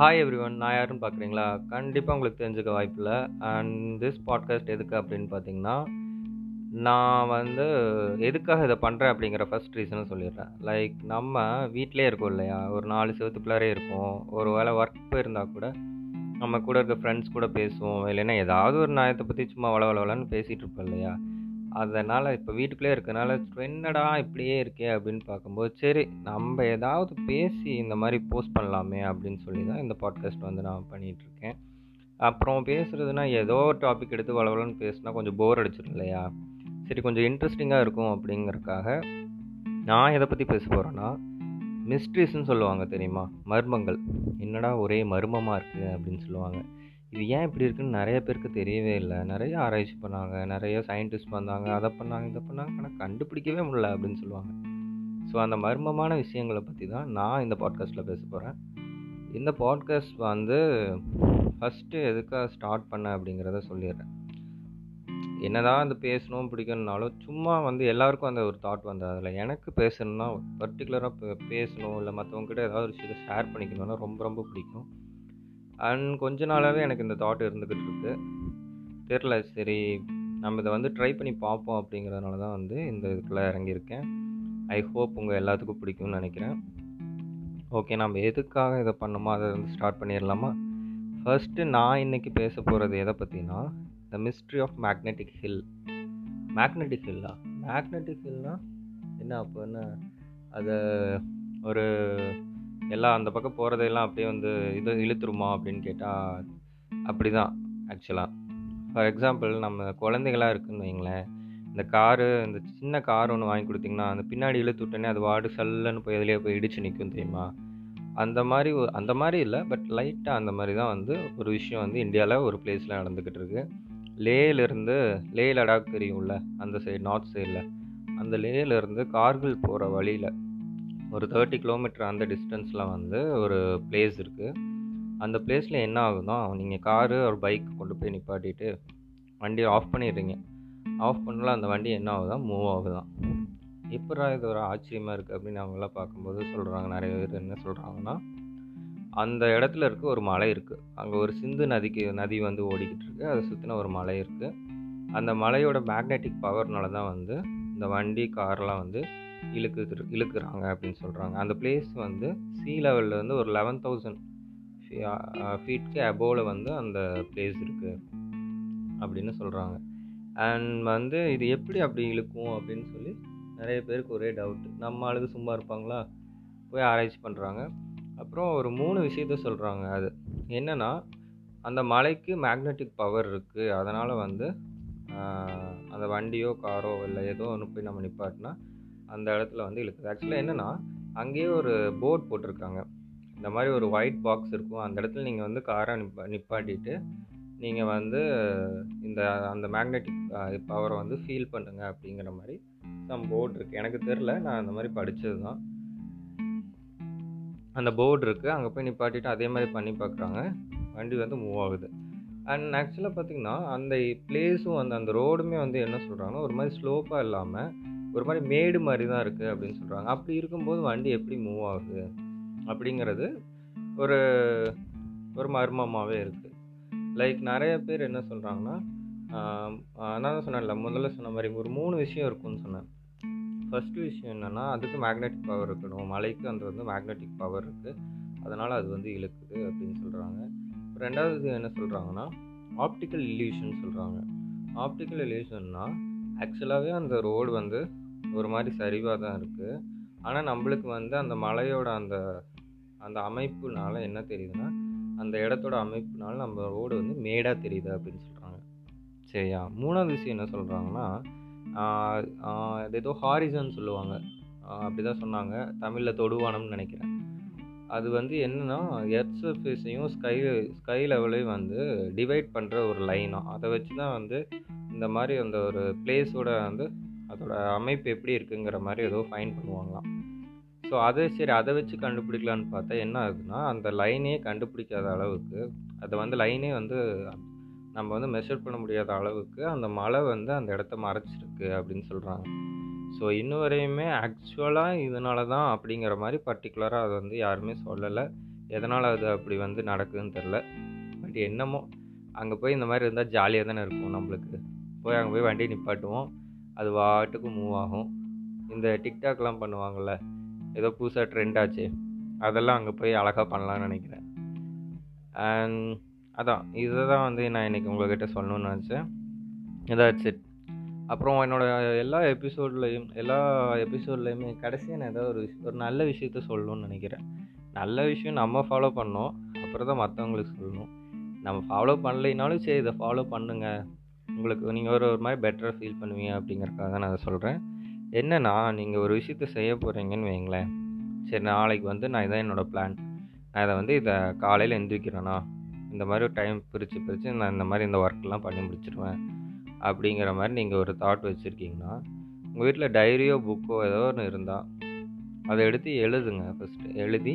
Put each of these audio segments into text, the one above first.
Hi every one நான் யாருன்னு பார்க்குறீங்களா? கண்டிப்பாக உங்களுக்கு தெரிஞ்சுக்க வாய்ப்பில்லை. அண்ட் திஸ் பாட்காஸ்ட் எதுக்கு அப்படின்னு பார்த்தீங்கன்னா நான் வந்து எதுக்காக இதை பண்ணுறேன் அப்படிங்கிற ஃபர்ஸ்ட் ரீசனை சொல்லிடுறேன். லைக் நம்ம வீட்டிலே இருக்கோம் இல்லையா? ஒரு நாலு செவத்துக்குள்ளாரே இருக்கும். ஒரு வேளை ஒர்க் போயிருந்தால் கூட நம்ம கூட இருக்க ஃப்ரெண்ட்ஸ் கூட பேசுவோம். இல்லைன்னா ஏதாவது ஒரு நியாயத்தை பற்றி சும்மா வள வளவலன்னு பேசிகிட்டு இருப்போம் இல்லையா? அதனால் இப்போ வீட்டுக்குள்ளே இருக்கனால என்னடா இப்படியே இருக்கே? அப்படின்னு பார்க்கும்போது சரி நம்ம ஏதாவது பேசி இந்த மாதிரி போஸ்ட் பண்ணலாமே அப்படின்னு சொல்லி தான் இந்த பாட்காஸ்ட் வந்து நான் பண்ணிகிட்ருக்கேன் அப்புறம் பேசுகிறதுனா ஏதோ ஒரு டாபிக் எடுத்து வளவலன்னு பேசினா கொஞ்சம் போர் அடிச்சிடும் இல்லையா? சரி கொஞ்சம் இன்ட்ரெஸ்டிங்காக இருக்கும் அப்படிங்கிறக்காக நான் எதை பற்றி பேச போகிறேன்னா மிஸ்ட்ரிஸ்ன்னு சொல்லுவாங்க தெரியுமா? மர்மங்கள். என்னடா ஒரே மர்மமாக இருக்குது அப்படின்னு சொல்லுவாங்க. இது ஏன் இப்படி இருக்குன்னு நிறைய பேருக்கு தெரியவே இல்லை. நிறைய ஆராய்ச்சி பண்ணாங்க நிறைய சயின்டிஸ்ட் வந்தாங்க அதை பண்ணாங்க இதை பண்ணாங்க. ஆனால் கண்டுபிடிக்கவே முடியல அப்படின்னு சொல்லுவாங்க. ஸோ அந்த மர்மமான விஷயங்களை பற்றி தான் நான் இந்த பாட்காஸ்ட்டில் பேச போகிறேன் இந்த பாட்காஸ்ட் வந்து ஃபஸ்ட்டு எதுக்காக ஸ்டார்ட் பண்ண அப்படிங்கிறத சொல்லிடுறேன். என்னதான் அந்த பேசணும் பிடிக்கணும்னாலும் சும்மா வந்து எல்லாருக்கும் அந்த ஒரு தாட் வந்து அதில் எனக்கு பேசணும்னா பர்டிகுலராக பேசணும் இல்லை மற்றவங்ககிட்ட ஏதாவது ஒரு விஷயத்தை ஷேர் பண்ணிக்கணும்னா ரொம்ப ரொம்ப பிடிக்கும். அண்ட் கொஞ்ச நாளாகவே எனக்கு இந்த தாட் இருந்துக்கிட்டு இருக்கு தெரில சரி நம்ம இதை வந்து ட்ரை பண்ணி பார்ப்போம் அப்படிங்கிறதுனால தான் வந்து இந்த இதுக்குள்ளே இறங்கியிருக்கேன். ஐ ஹோப் உங்கள் எல்லாத்துக்கும் பிடிக்கும்னு நினைக்கிறேன். ஓகே நம்ம எதுக்காக இதை பண்ணோமோ அதை வந்து ஸ்டார்ட் பண்ணிடலாமா? ஃபர்ஸ்ட்டு நான் இன்றைக்கி பேச போகிறது எதை பற்றினா the mystery of magnetic hill magnetic ஹில்லா magnetic ஹில்னா என்ன அப்போ என்ன? அதை ஒரு எல்லாம் அந்த பக்கம் போகிறதெல்லாம் அப்படியே வந்து இது இழுத்துருமா அப்படின்னு கேட்டால் அப்படி தான் ஆக்சுவலாக ஃபார் எக்ஸாம்பிள் நம்ம குழந்தைகளாக இருக்குன்னு வைங்களேன் இந்த காரு இந்த சின்ன கார் ஒன்று வாங்கி கொடுத்தீங்கன்னா அந்த பின்னாடி இழுத்து விட்டோன்னே அது வாடு சல்லுன்னு போய் எதுலேயே போய் இடிச்சு நிற்கும் தெரியுமா? அந்த மாதிரி அந்த மாதிரி இல்லை பட் லைட்டாக அந்த மாதிரி தான் வந்து ஒரு விஷயம் வந்து இந்தியாவில் ஒரு பிளேஸில் நடந்துக்கிட்டு இருக்குது லேயிலிருந்து லே லடாக் தெரியும்ல அந்த சைடு நார்த் சைடில் அந்த லேயிலேருந்து கார்கில் போகிற வழியில் ஒரு தேர்ட்டி கிலோமீட்டர் அந்த டிஸ்டன்ஸில் வந்து ஒரு பிளேஸ் இருக்குது அந்த பிளேஸில் என்ன ஆகுதுன்னா நீங்கள் காரு ஒரு பைக் கொண்டு போய் நிப்பாட்டிட்டு வண்டியை ஆஃப் பண்ணிடுறீங்க. ஆஃப் பண்ணல அந்த வண்டி என்ன ஆகுதான் மூவ் ஆகுதான் எப்படா இது ஒரு ஆச்சரியமாக இருக்குது அப்படின்னு அவங்களாம் பார்க்கும்போது சொல்கிறாங்க நிறைய பேர் என்ன சொல்கிறாங்கன்னா அந்த இடத்துல இருக்க ஒரு மலை இருக்குது அங்கே ஒரு சிந்து நதிக்கு நதி வந்து ஓடிக்கிட்டு இருக்கு. அதை சுற்றின ஒரு மலை இருக்குது அந்த மலையோட மேக்னெட்டிக் பவர்னால தான் வந்து இந்த வண்டி கார்லாம் வந்து இழுக்கு இழுக்கிறாங்க அப்படின்னு சொல்கிறாங்க அந்த பிளேஸ் வந்து சி லெவலில் வந்து ஒரு லெவன் தௌசண்ட் ஃபீட்க்கு அபோவில் வந்து அந்த பிளேஸ் இருக்குது அப்படின்னு சொல்கிறாங்க அண்ட் வந்து இது எப்படி அப்படி இழுக்கும் அப்படின்னு சொல்லி நிறைய பேருக்கு ஒரே டவுட்டு நம்ம ஆளுக்கு சும்மா இருப்பாங்களா? போய் ஆராய்ச்சி பண்ணுறாங்க அப்புறம் ஒரு மூணு விஷயத்த சொல்கிறாங்க அது. என்னென்னா அந்த மலைக்கு மேக்னெட்டிக் பவர் இருக்குது அதனால் வந்து அந்த வண்டியோ காரோ இல்லை ஏதோ ஒன்று போய் நம்ம நிப்பாட்டினா அந்த இடத்துல வந்து இழுக்குது. ஆக்சுவலாக என்னென்னா அங்கேயே ஒரு போர்ட் போட்டிருக்காங்க. இந்த மாதிரி ஒரு ஒயிட் பாக்ஸ் இருக்கும். அந்த இடத்துல நீங்கள் வந்து காரை நிப்பா நிப்பாட்டிட்டு நீங்கள் வந்து இந்த அந்த மேக்னெட்டிக் பவரை வந்து ஃபீல் பண்ணுங்க அப்படிங்கிற மாதிரி சம் போர்டு இருக்குது எனக்கு தெரில நான் அந்த மாதிரி படித்தது தான் அந்த போர்டு இருக்குது அங்கே போய் நிப்பாட்டிட்டு அதே மாதிரி பண்ணி பார்க்குறாங்க வண்டி வந்து மூவ் ஆகுது. அண்ட் ஆக்சுவலாக பார்த்திங்கன்னா அந்த பிளேஸும் அந்த அந்த ரோடுமே வந்து என்ன சொல்கிறாங்கன்னா ஒரு மாதிரி ஸ்லோப்பாக இல்லாமல் ஒரு மாதிரி மேடு மாதிரி தான் இருக்குது அப்படின்னு சொல்கிறாங்க அப்படி இருக்கும்போது வண்டி எப்படி மூவ் ஆகுது? அப்படிங்கிறது ஒரு ஒரு மர்மமாகவே இருக்குது லைக் நிறைய பேர் என்ன சொல்கிறாங்கன்னா நான் தான் சொன்னேன்ல முதல்ல சொன்ன மாதிரி ஒரு மூணு விஷயம் இருக்குன்னு சொன்னேன். ஃபஸ்ட்டு விஷயம் என்னென்னா அதுக்கு மேக்னெட்டிக் பவர் இருக்கணும். மலைக்கு அந்த வந்து மேக்னெட்டிக் பவர் இருக்குது அதனால் அது வந்து இழுக்குது அப்படின்னு சொல்கிறாங்க ரெண்டாவது என்ன சொல்கிறாங்கன்னா ஆப்டிக்கல் இல்யூஷன் சொல்கிறாங்க ஆப்டிக்கல் இல்யூஷன்னா ஆக்சுவலாகவே அந்த ரோடு வந்து ஒரு மாதிரி சரிவாக தான் இருக்குது ஆனால் நம்மளுக்கு வந்து அந்த மலையோட அந்த அந்த அமைப்புனால என்ன தெரியுதுன்னா அந்த இடத்தோட அமைப்புனால நம்ம ரோடு வந்து மேடாக தெரியுது அப்படின்னு சொல்கிறாங்க சரியா? மூணாவது விஷயம் என்ன சொல்கிறாங்கன்னா அது ஏதோ ஹாரிசன் சொல்லுவாங்க. அப்படி தான் சொன்னாங்க. தமிழில் தொடுவானம்னு நினைக்கிறேன். அது வந்து என்னென்னா எர்த் சர்ஃபேஸையும் ஸ்கை ஸ்கை லெவலையும் வந்து டிவைட் பண்ணுற ஒரு லைனாக அதை வச்சு தான் வந்து இந்த மாதிரி அந்த ஒரு பிளேஸோட வந்து அதோட அமைப்பு எப்படி இருக்குங்கிற மாதிரி ஏதோ ஃபைன் பண்ணுவாங்களாம். ஸோ அதை சரி அதை வச்சு கண்டுபிடிக்கலான்னு பார்த்தா என்ன ஆகுதுன்னா அந்த லைனே கண்டுபிடிக்காத அளவுக்கு அதை வந்து லைனே வந்து நம்ம வந்து மெஷர் பண்ண முடியாத அளவுக்கு அந்த மலை வந்து அந்த இடத்த மறைச்சிருக்கு அப்படின்னு சொல்கிறாங்க ஸோ இன்ன வரையுமே ஆக்சுவலாக இதனால தான் அப்படிங்கிற மாதிரி பர்டிகுலராக அது வந்து யாருமே சொல்லலை. எதனால் அது அப்படி வந்து நடக்குதுன்னு தெரில பட் என்னமோ அங்கே போய் இந்த மாதிரி இருந்தால் ஜாலியாக தானே இருக்கும் நம்மளுக்கு. போய் அங்கே போய் வண்டி நிப்பாட்டுவோம். அது வாட்டுக்கு மூவ் ஆகும். இந்த டிக்டாக்லாம் பண்ணுவாங்கள்ல ஏதோ புதுசாக ட்ரெண்ட் ஆச்சு. அதெல்லாம் அங்கே போய் அழகாக பண்ணலான்னு நினைக்கிறேன். அண்ட் அதான் இதை தான் வந்து நான் இன்றைக்கி உங்கள்கிட்ட சொல்லணும்னு நினச்சேன். இதாச்சு இட் அப்புறம் என்னோடய எல்லா எபிசோட்லேயும் எல்லா எபிசோட்லேயுமே கடைசியாக நான் ஏதாவது ஒரு விஷயம் ஒரு நல்ல விஷயத்த சொல்லணும்னு நினைக்கிறேன். நல்ல விஷயம் நம்ம ஃபாலோ பண்ணோம் அப்புறம் தான் மற்றவங்களுக்கு சொல்லணும். நம்ம ஃபாலோ பண்ணலைனாலும் சரி இதை ஃபாலோ பண்ணுங்கள் உங்களுக்கு நீங்கள் ஒரு ஒரு மாதிரி பெட்டராக ஃபீல் பண்ணுவீங்க அப்படிங்கிறக்காக நான் அதை சொல்கிறேன் என்னென்னா நீங்கள் ஒரு விஷயத்த செய்ய போகிறீங்கன்னு வைங்களேன். சரி நாளைக்கு வந்து நான் இதான் என்னோடய பிளான் நான் இதை வந்து இதை காலையில் எந்திரிக்கிறேன்னா இந்த மாதிரி டைம் பிரித்து பிரித்து நான் இந்த மாதிரி இந்த ஒர்க்கெலாம் பண்ணி முடிச்சிடுவேன் அப்படிங்கிற மாதிரி நீங்கள் ஒரு தாட் வச்சுருக்கீங்கன்னா உங்கள் வீட்டில் டைரியோ புக்கோ ஏதோ ஒன்று இருந்தால் அதை எடுத்து எழுதுங்க ஃபஸ்ட்டு எழுதி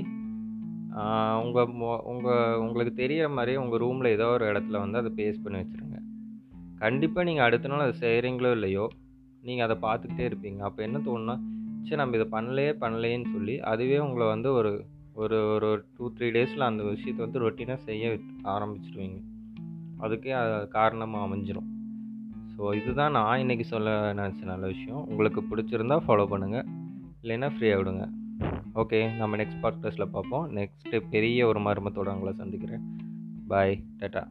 உங்கள் உங்கள் உங்களுக்கு தெரிகிற மாதிரி உங்கள் ரூமில் ஏதோ ஒரு இடத்துல வந்து அதை பேஸ்ட் பண்ணி வச்சுருங்க. கண்டிப்பாக நீங்கள் அடுத்த நாள் அதை செய்கிறீங்களோ இல்லையோ நீங்கள் அதை பார்த்துக்கிட்டே இருப்பீங்க. அப்போ என்ன தோணுன்னா சரி நம்ம இதை பண்ணலையே பண்ணலையேன்னு சொல்லி அதுவே உங்களை வந்து ஒரு ஒரு ஒரு டூ த்ரீ டேஸில் அந்த விஷயத்தை வந்து ரொட்டீனாக செய்ய ஆரம்பிச்சிடுவீங்க. அதுக்கே காரணமாக அமைஞ்சிடும் ஸோ இதுதான் நான் இன்றைக்கி சொல்ல நினச்ச நல்ல விஷயம். உங்களுக்கு பிடிச்சிருந்தா ஃபாலோ பண்ணுங்கள் இல்லைன்னா ஃப்ரீயாக விடுங்க. ஓகே நம்ம நெக்ஸ்ட் பாட்காஸ்ட்டில் பார்ப்போம். நெக்ஸ்ட்டு பெரிய ஒரு மர்மத்தோடு உங்களை சந்திக்கிறேன். பாய் டாட்டா